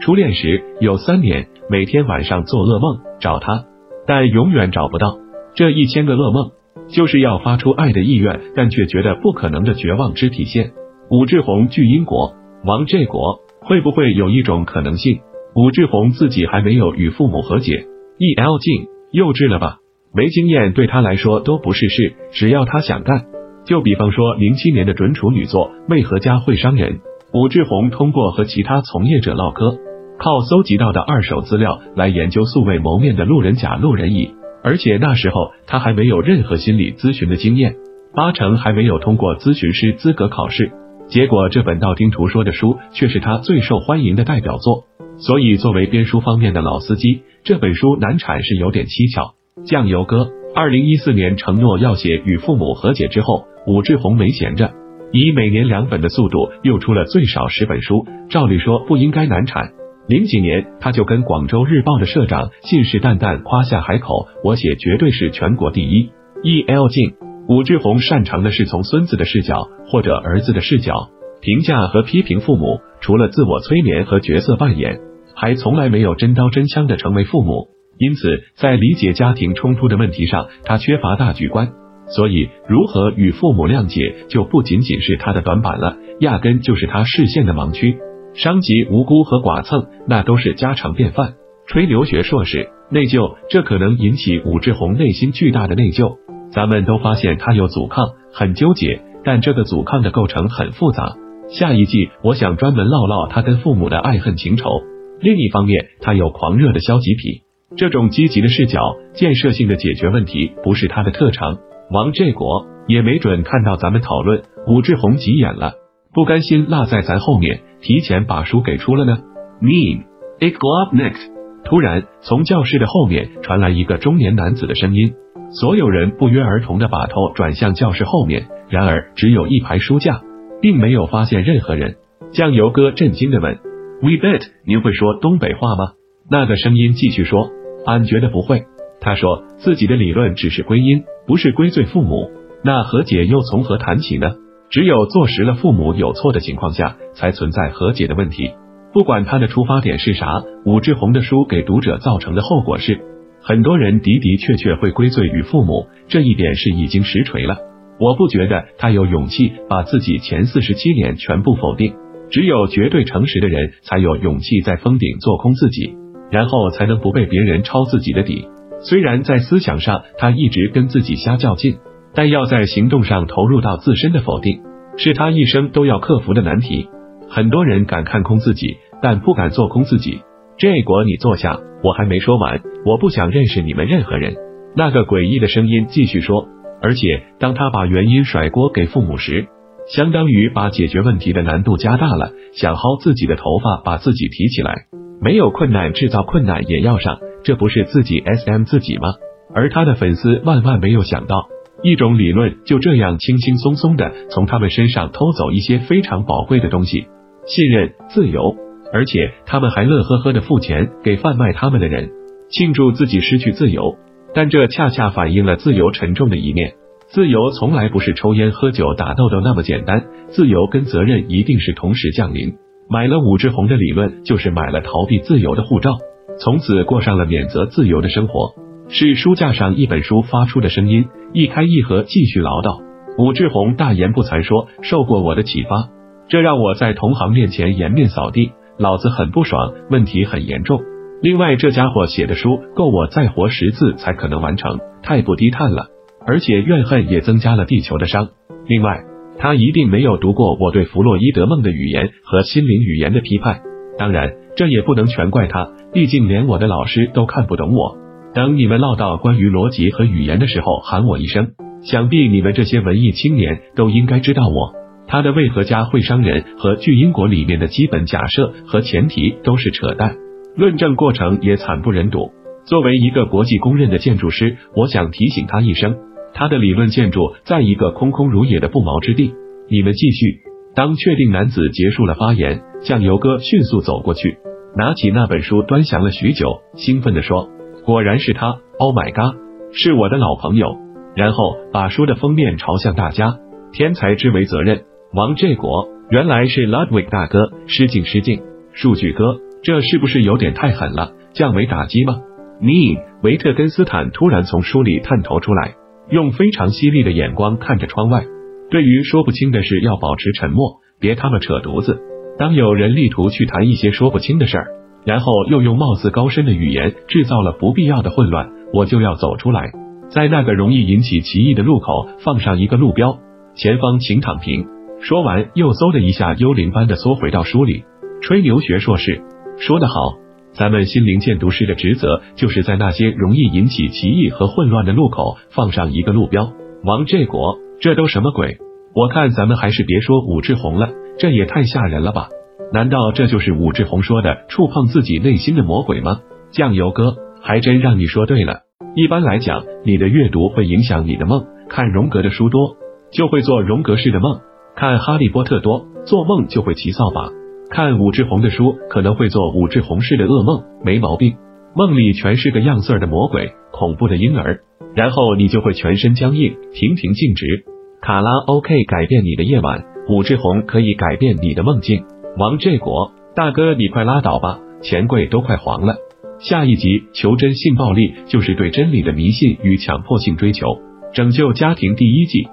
初恋时有三年，每天晚上做噩梦找他，但永远找不到。这一千个噩梦，就是要发出爱的意愿，但却觉得不可能的绝望之体现。武志红巨英国王这国，会不会有一种可能性？武志红自己还没有与父母和解，E L 静幼稚了吧？没经验对他来说都不是事，只要他想干。就比方说零七年的准处女座为何家会伤人？武志红通过和其他从业者唠嗑，靠搜集到的二手资料来研究素未谋面的路人甲、路人乙，而且那时候他还没有任何心理咨询的经验，八成还没有通过咨询师资格考试。结果这本道听途说的书却是他最受欢迎的代表作，所以作为编书方面的老司机，这本书难产是有点蹊跷。酱油哥，二零一四年承诺要写与父母和解之后，武志红没闲着。以每年两本的速度，又出了最少十本书，照理说不应该难产。零几年，他就跟广州日报的社长信誓旦旦夸下海口，我写绝对是全国第一。E L 镜，武志红擅长的是从孙子的视角或者儿子的视角评价和批评父母，除了自我催眠和角色扮演，还从来没有真刀真枪的成为父母。因此，在理解家庭冲突的问题上，他缺乏大局观。所以，如何与父母谅解，就不仅仅是他的短板了，压根就是他视线的盲区。伤及无辜和剐蹭，那都是家常便饭。吹留学硕士内疚，这可能引起武志红内心巨大的内疚。咱们都发现他有阻抗，很纠结，但这个阻抗的构成很复杂。下一季我想专门唠唠他跟父母的爱恨情仇。另一方面，他有狂热的消极癖，这种积极的视角、建设性的解决问题，不是他的特长。王这国也没准看到咱们讨论，武志红急眼了，不甘心落在咱后面，提前把书给出了呢。Mean, it go up next。突然，从教室的后面传来一个中年男子的声音，所有人不约而同的把头转向教室后面，然而只有一排书架，并没有发现任何人。酱油哥震惊的问：“We bet，您会说东北话吗？”那个声音继续说：“俺觉得不会。”他说自己的理论只是归因。不是归罪父母，那和解又从何谈起呢？只有坐实了父母有错的情况下，才存在和解的问题。不管他的出发点是啥，武志红的书给读者造成的后果是，很多人的的确确会归罪于父母，这一点是已经实锤了。我不觉得他有勇气把自己前四十七年全部否定，只有绝对诚实的人才有勇气在封顶做空自己，然后才能不被别人抄自己的底。虽然在思想上他一直跟自己瞎较劲，但要在行动上投入到自身的否定，是他一生都要克服的难题。很多人敢看空自己，但不敢做空自己。这国你坐下，我还没说完。我不想认识你们任何人。那个诡异的声音继续说，而且当他把原因甩锅给父母时，相当于把解决问题的难度加大了。想薅自己的头发，把自己提起来，没有困难制造困难也要上。这不是自己 S M 自己吗？而他的粉丝万万没有想到，一种理论就这样轻轻松松的从他们身上偷走一些非常宝贵的东西——信任、自由，而且他们还乐呵呵的付钱给贩卖他们的人，庆祝自己失去自由。但这恰恰反映了自由沉重的一面。自由从来不是抽烟、喝酒、打豆豆那么简单，自由跟责任一定是同时降临。买了武志红的理论，就是买了逃避自由的护照。从此过上了免责自由的生活，是书架上一本书发出的声音，一开一合继续唠叨。武志红大言不惭说：“受过我的启发，这让我在同行面前颜面扫地，老子很不爽，问题很严重。另外，这家伙写的书够我再活十次才可能完成，太不低碳了，而且怨恨也增加了地球的伤。另外，他一定没有读过我对弗洛伊德梦的语言和心灵语言的批判。当然，这也不能全怪他。”毕竟连我的老师都看不懂我。等你们唠到关于逻辑和语言的时候，喊我一声。想必你们这些文艺青年都应该知道我。他的为何家会伤人和巨英国里面的基本假设和前提都是扯淡，论证过程也惨不忍睹。作为一个国际公认的建筑师，我想提醒他一声，他的理论建筑在一个空空如也的不毛之地。你们继续。当确定男子结束了发言，酱油哥迅速走过去。拿起那本书，端详了许久，兴奋地说：“果然是他！Oh my god，是我的老朋友。”然后把书的封面朝向大家：“天才之为责任，王这国原来是 Ludwig 大哥，失敬失敬。数据哥，这是不是有点太狠了？降维打击吗？你，维特根斯坦突然从书里探头出来，用非常犀利的眼光看着窗外。对于说不清的事，要保持沉默，别他妈扯犊子。当有人力图去谈一些说不清的事儿，然后又用貌似高深的语言制造了不必要的混乱，我就要走出来，在那个容易引起歧义的路口放上一个路标，前方请躺平。说完，又嗖的一下幽灵般的缩回到书里。吹牛学硕士说得好，咱们心灵鉴读师的职责就是在那些容易引起歧义和混乱的路口放上一个路标。王这国，这都什么鬼？我看咱们还是别说武志红了，这也太吓人了吧？难道这就是武志红说的触碰自己内心的魔鬼吗？酱油哥，还真让你说对了。一般来讲，你的阅读会影响你的梦。看荣格的书多，就会做荣格式的梦；看哈利波特多，做梦就会骑扫把。看武志红的书，可能会做武志红式的噩梦，没毛病。梦里全是个样儿的魔鬼，恐怖的婴儿，然后你就会全身僵硬，亭亭静止。卡拉 OK 改变你的夜晚，武志红可以改变你的梦境。王振国大哥，你快拉倒吧，钱柜都快黄了。下一集求真性暴力就是对真理的迷信与强迫性追求，拯救家庭第一季。